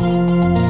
Música